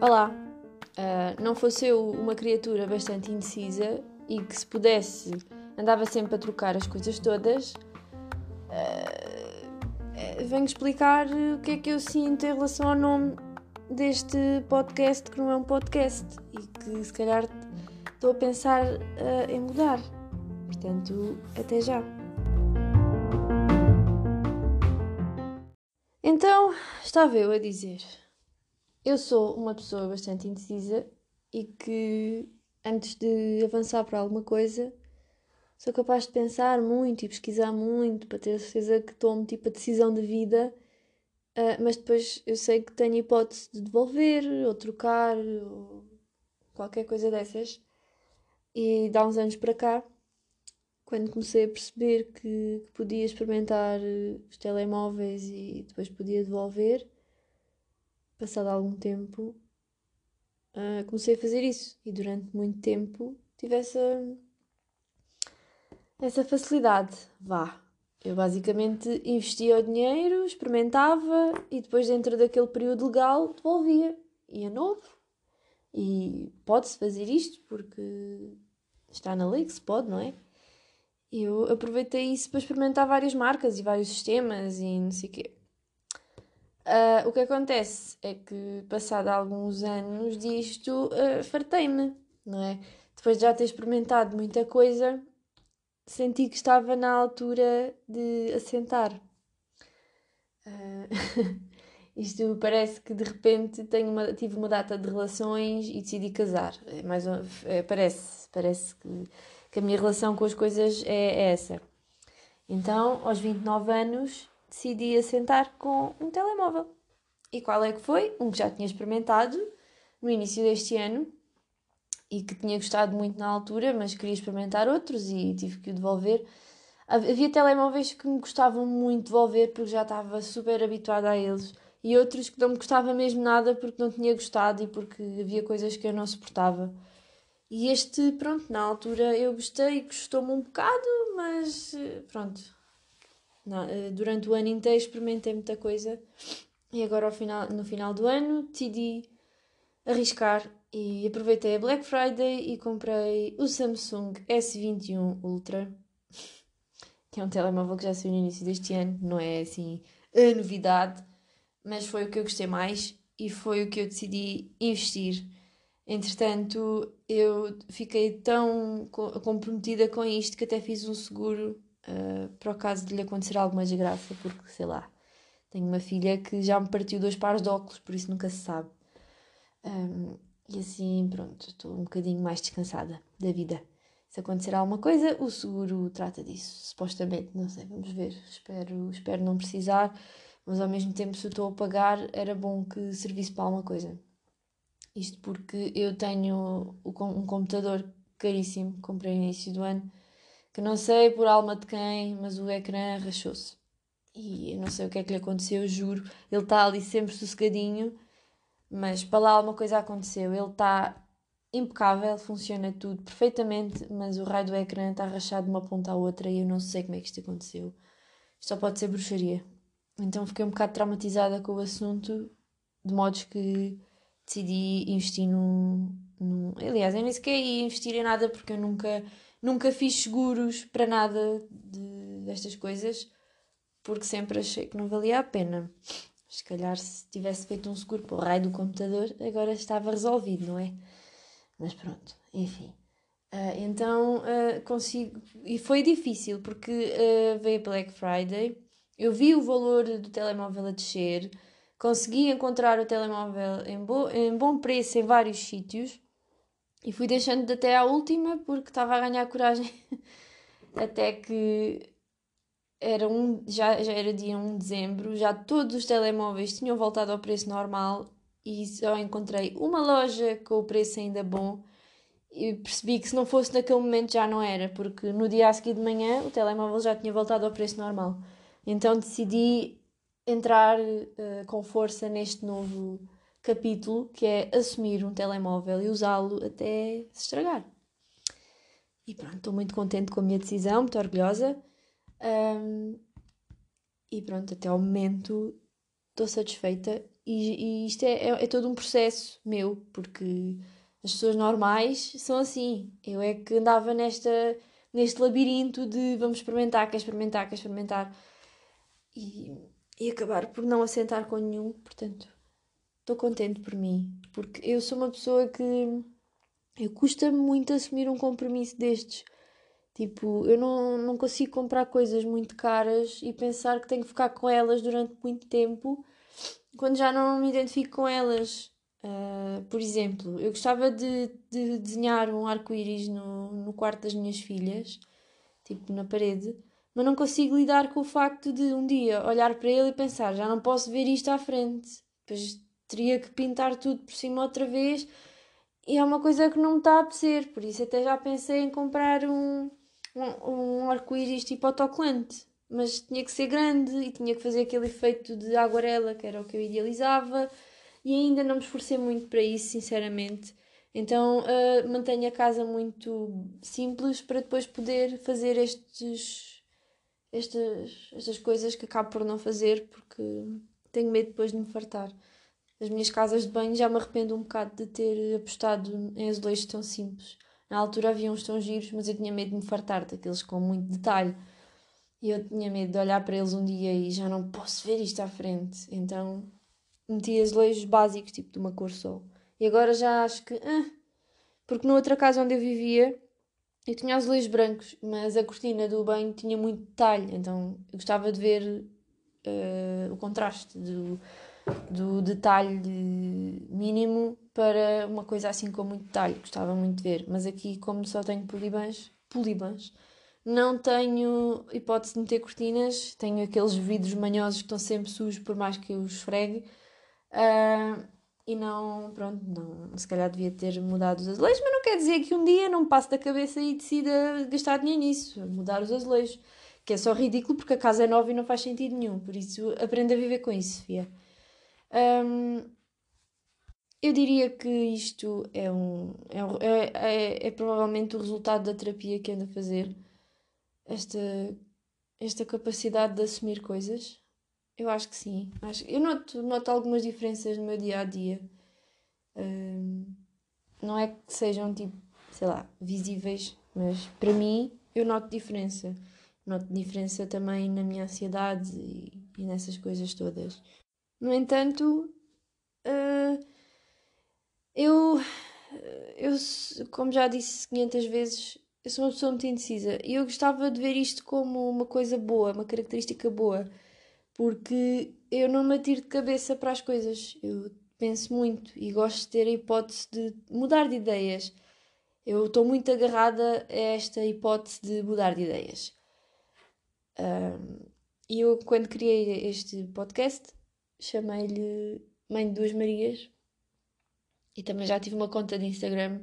Olá! Uh, não fosse eu uma criatura bastante indecisa e que, se pudesse, andava sempre a trocar as coisas todas, uh, venho explicar o que é que eu sinto em relação ao nome deste podcast, que não é um podcast e que, se calhar, estou a pensar uh, em mudar. Portanto, até já! Estava eu a dizer. Eu sou uma pessoa bastante indecisa e que, antes de avançar para alguma coisa, sou capaz de pensar muito e pesquisar muito para ter a certeza que tomo tipo a decisão de vida, uh, mas depois eu sei que tenho hipótese de devolver ou trocar ou qualquer coisa dessas. E dá uns anos para cá, quando comecei a perceber que, que podia experimentar os telemóveis e depois podia devolver passado algum tempo, uh, comecei a fazer isso e durante muito tempo tive essa, essa facilidade. Vá. Eu basicamente investia o dinheiro, experimentava e depois, dentro daquele período legal, devolvia. Ia novo. E pode-se fazer isto porque está na lei que se pode, não é? Eu aproveitei isso para experimentar várias marcas e vários sistemas e não sei o quê. Uh, o que acontece é que, passado alguns anos disto, uh, fartei-me, não é? Depois de já ter experimentado muita coisa, senti que estava na altura de assentar. Uh, isto parece que de repente tenho uma, tive uma data de relações e decidi casar. É mais é, parece, parece que, que a minha relação com as coisas é, é essa. Então, aos 29 anos, decidi assentar com um telemóvel. E qual é que foi? Um que já tinha experimentado no início deste ano e que tinha gostado muito na altura, mas queria experimentar outros e tive que o devolver. Havia telemóveis que me gostavam muito devolver porque já estava super habituada a eles e outros que não me gostava mesmo nada porque não tinha gostado e porque havia coisas que eu não suportava. E este, pronto, na altura eu gostei, gostou-me um bocado, mas eh, pronto, eh, durante o ano inteiro experimentei muita coisa e agora final, no final do ano decidi arriscar e aproveitei a Black Friday e comprei o Samsung S21 Ultra, que é um telemóvel que já saiu no início deste ano, não é assim a novidade, mas foi o que eu gostei mais e foi o que eu decidi investir. Entretanto, eu fiquei tão comprometida com isto que até fiz um seguro uh, para o caso de lhe acontecer alguma desgraça, porque sei lá, tenho uma filha que já me partiu dois pares de óculos, por isso nunca se sabe. Um, e assim, pronto, estou um bocadinho mais descansada da vida. Se acontecer alguma coisa, o seguro trata disso, supostamente. Não sei, vamos ver. Espero, espero não precisar, mas ao mesmo tempo, se eu estou a pagar, era bom que servisse para alguma coisa. Isto porque eu tenho um computador caríssimo, comprei no início do ano, que não sei por alma de quem, mas o ecrã rachou-se. E eu não sei o que é que lhe aconteceu, juro. Ele está ali sempre sossegadinho, mas para lá alguma coisa aconteceu. Ele está impecável, funciona tudo perfeitamente, mas o raio do ecrã está rachado de uma ponta à outra e eu não sei como é que isto aconteceu. Isto só pode ser bruxaria. Então fiquei um bocado traumatizada com o assunto, de modos que decidi investir num. num... Aliás, eu nem sequer ia investir em nada porque eu nunca, nunca fiz seguros para nada de, destas coisas porque sempre achei que não valia a pena. Se calhar se tivesse feito um seguro para o raio do computador, agora estava resolvido, não é? Mas pronto, enfim. Uh, então uh, consigo. E foi difícil porque uh, veio Black Friday, eu vi o valor do telemóvel a descer, consegui encontrar o telemóvel em, bo em bom preço em vários sítios e fui deixando de até à última porque estava a ganhar coragem até que era um, já, já era dia 1 de dezembro, já todos os telemóveis tinham voltado ao preço normal e só encontrei uma loja com o preço ainda bom e percebi que se não fosse naquele momento já não era, porque no dia a seguir de manhã o telemóvel já tinha voltado ao preço normal. Então decidi entrar uh, com força neste novo capítulo que é assumir um telemóvel e usá-lo até se estragar. E pronto, estou muito contente com a minha decisão, muito orgulhosa. Um, e pronto, até ao momento estou satisfeita. E, e isto é, é, é, todo um processo meu, porque as pessoas normais são assim. Eu é que andava nesta, neste labirinto de vamos experimentar, quer experimentar, quer experimentar. E, e acabar por não assentar com nenhum, portanto, estou contente por mim. Porque eu sou uma pessoa que. Custa-me muito assumir um compromisso destes. Tipo, eu não, não consigo comprar coisas muito caras e pensar que tenho que ficar com elas durante muito tempo quando já não me identifico com elas. Uh, por exemplo, eu gostava de, de desenhar um arco-íris no, no quarto das minhas filhas, tipo na parede, mas não consigo lidar com o facto de um dia olhar para ele e pensar: já não posso ver isto à frente. Depois teria que pintar tudo por cima outra vez e é uma coisa que não me está a apetecer. Por isso, até já pensei em comprar um, um, um arco-íris tipo autocolante mas tinha que ser grande e tinha que fazer aquele efeito de aguarela que era o que eu idealizava e ainda não me esforcei muito para isso, sinceramente. Então uh, mantenho a casa muito simples para depois poder fazer estes, estas, estas coisas que acabo por não fazer porque tenho medo depois de me fartar. As minhas casas de banho já me arrependo um bocado de ter apostado em azulejos tão simples. Na altura havia uns tão giros, mas eu tinha medo de me fartar daqueles com muito detalhe. E eu tinha medo de olhar para eles um dia e já não posso ver isto à frente. Então meti azulejos básicos, tipo de uma cor só. E agora já acho que. Ah, porque na outra casa onde eu vivia eu tinha azulejos brancos, mas a cortina do banho tinha muito detalhe. Então eu gostava de ver uh, o contraste do, do detalhe mínimo para uma coisa assim com muito detalhe. Gostava muito de ver. Mas aqui, como só tenho polibãs, polibãs não tenho hipótese de meter cortinas, tenho aqueles vidros manhosos que estão sempre sujos por mais que eu os esfregue. Uh, e não, pronto, não, se calhar devia ter mudado os azulejos, mas não quer dizer que um dia não passe da cabeça e decida gastar dinheiro nisso, mudar os azulejos. Que é só ridículo porque a casa é nova e não faz sentido nenhum. Por isso, aprenda a viver com isso, Sofia. Um, eu diria que isto é, um, é, é, é, é provavelmente o resultado da terapia que ando a fazer esta, esta capacidade de assumir coisas? Eu acho que sim. Acho, eu noto, noto algumas diferenças no meu dia a dia. Um, não é que sejam tipo, sei lá, visíveis, mas para mim eu noto diferença. Noto diferença também na minha ansiedade e, e nessas coisas todas. No entanto, uh, eu, eu, como já disse 500 vezes, eu sou uma pessoa muito indecisa e eu gostava de ver isto como uma coisa boa, uma característica boa, porque eu não me atiro de cabeça para as coisas. Eu penso muito e gosto de ter a hipótese de mudar de ideias. Eu estou muito agarrada a esta hipótese de mudar de ideias. E eu, quando criei este podcast, chamei-lhe Mãe de Duas Marias e também já tive uma conta de Instagram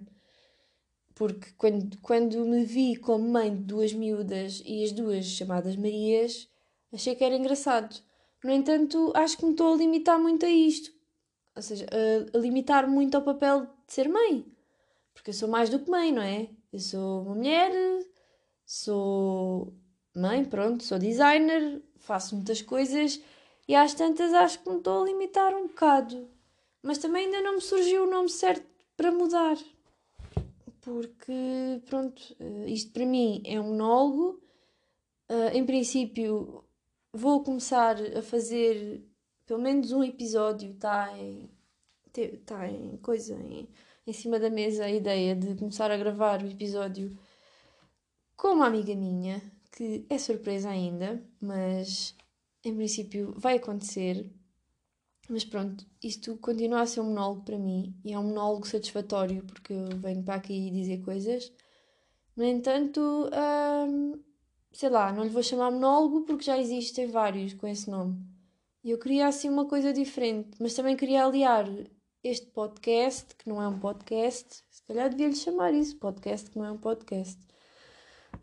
porque quando, quando me vi como mãe de duas miúdas e as duas chamadas Marias, achei que era engraçado. No entanto, acho que me estou a limitar muito a isto. Ou seja, a, limitar muito ao papel de ser mãe. Porque eu sou mais do que mãe, não é? Eu sou uma mulher, sou mãe, pronto, sou designer, faço muitas coisas e às tantas acho que me estou a limitar um bocado. Mas também ainda não me surgiu o nome certo para mudar porque, pronto, eh, isto para mim é um monólogo. Eh, em princípio, vou começar a fazer pelo menos um episódio, está em, tá em coisa, em, em cima da mesa a ideia de começar a gravar o episódio com uma amiga minha, que é surpresa ainda, mas em princípio vai acontecer. Mas pronto, isto continua a ser um monólogo para mim e é um monólogo satisfatório porque eu venho para aqui dizer coisas. No entanto, hum, sei lá, não lhe vou chamar monólogo porque já existem vários com esse nome. E eu queria assim uma coisa diferente, mas também queria aliar este podcast, que não é um podcast, se calhar devia-lhe chamar isso, podcast que não é um podcast.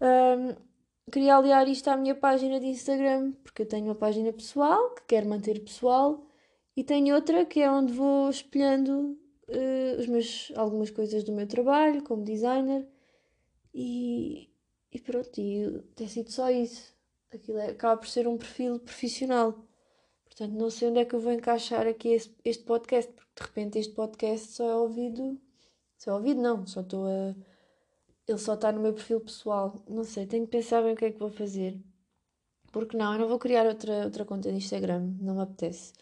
Um, queria aliar isto à minha página de Instagram, porque eu tenho uma página pessoal que quero manter pessoal e tenho outra que é onde vou espelhando uh, os meus, algumas coisas do meu trabalho como designer e, e pronto, e tem sido só isso. aquilo é, acaba por ser um perfil profissional. Portanto, não sei onde é que eu vou encaixar aqui este, este podcast, porque de repente este podcast só é ouvido. Só é ouvido, não, só estou a. Ele só está no meu perfil pessoal. Não sei, tenho que pensar bem o que é que vou fazer. Porque não, eu não vou criar outra, outra conta de Instagram, não me apetece.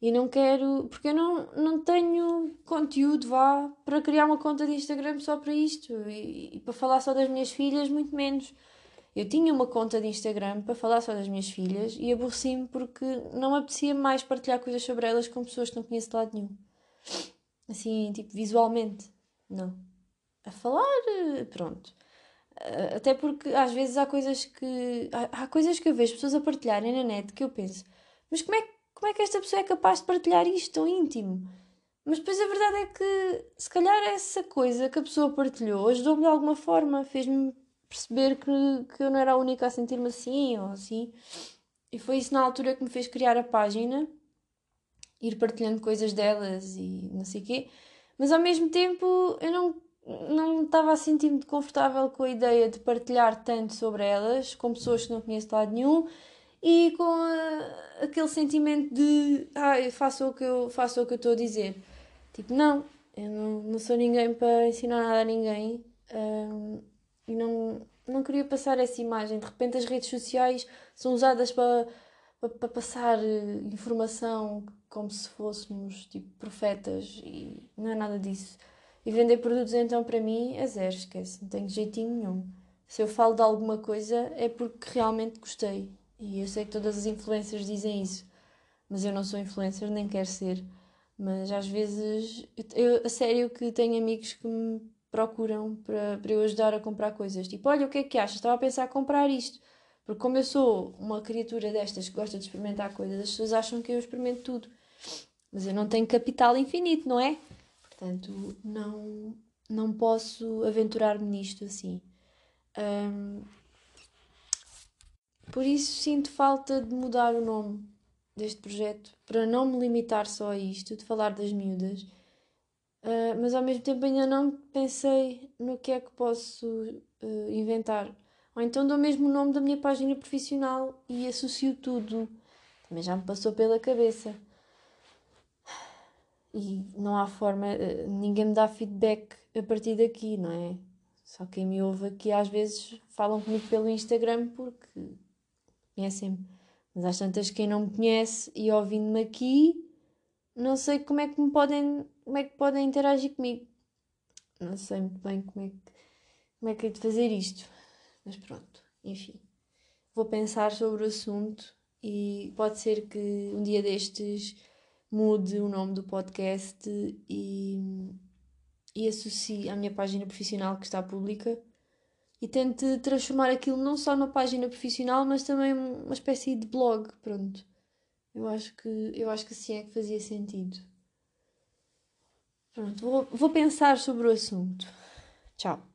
E não quero, porque eu não, não tenho conteúdo, vá, para criar uma conta de Instagram só para isto. E, e para falar só das minhas filhas, muito menos. Eu tinha uma conta de Instagram para falar só das minhas filhas e aborreci-me porque não me apetecia mais partilhar coisas sobre elas com pessoas que não conheço de lado nenhum. Assim, tipo, visualmente. Não. A falar, eh, pronto. Eh, até porque às vezes há coisas que. Há, há coisas que eu vejo pessoas a partilharem na net que eu penso, mas como é, como é que esta pessoa é capaz de partilhar isto tão íntimo? Mas depois a verdade é que se calhar essa coisa que a pessoa partilhou ajudou-me de alguma forma, fez-me perceber que, que eu não era a única a sentir-me assim ou assim. E foi isso na altura que me fez criar a página, ir partilhando coisas delas e não sei o quê. Mas ao mesmo tempo eu não não estava a sentir-me confortável com a ideia de partilhar tanto sobre elas com pessoas que não conheço de lado nenhum e com a, aquele sentimento de ah, eu faço o que eu faço o que eu estou a dizer. Tipo, não, eu não, não sou ninguém para ensinar nada a ninguém. Um, e não, não queria passar essa imagem. De repente, as redes sociais são usadas para, para, para passar eh, informação como se fôssemos tipo profetas e não é nada disso. E vender produtos, então, para mim é zero, esquece, não tenho jeitinho nenhum. Se eu falo de alguma coisa é porque realmente gostei. E eu sei que todas as influencers dizem isso, mas eu não sou influencer, nem quero ser. Mas às vezes, eu, a sério que tenho amigos que me procuram para, para eu ajudar a comprar coisas. Tipo, olha, o que é que achas? Estava a pensar em comprar isto. Porque como eu sou uma criatura destas que gosta de experimentar coisas, as pessoas acham que eu experimento tudo. Mas eu não tenho capital infinito, não é? Portanto, não, não posso aventurar-me nisto assim. Um, por isso sinto falta de mudar o nome deste projeto, para não me limitar só a isto, de falar das miúdas Uh, mas ao mesmo tempo ainda não pensei no que é que posso uh, inventar. Ou então dou mesmo o nome da minha página profissional e associo tudo. Também já me passou pela cabeça. E não há forma, uh, ninguém me dá feedback a partir daqui, não é? Só quem me ouve aqui às vezes falam comigo pelo Instagram porque conhecem-me. Mas às tantas quem não me conhece e ouvindo-me aqui, não sei como é que me podem como é que podem interagir comigo. Não sei muito bem como é que, como é que é de fazer isto. Mas pronto, enfim. Vou pensar sobre o assunto e pode ser que um dia destes mude o nome do podcast e, e associe à minha página profissional que está pública e tente transformar aquilo não só numa página profissional, mas também uma espécie de blog, pronto. Eu acho que, eu acho que assim é que fazia sentido. Pronto, vou, vou pensar sobre o assunto. Tchau.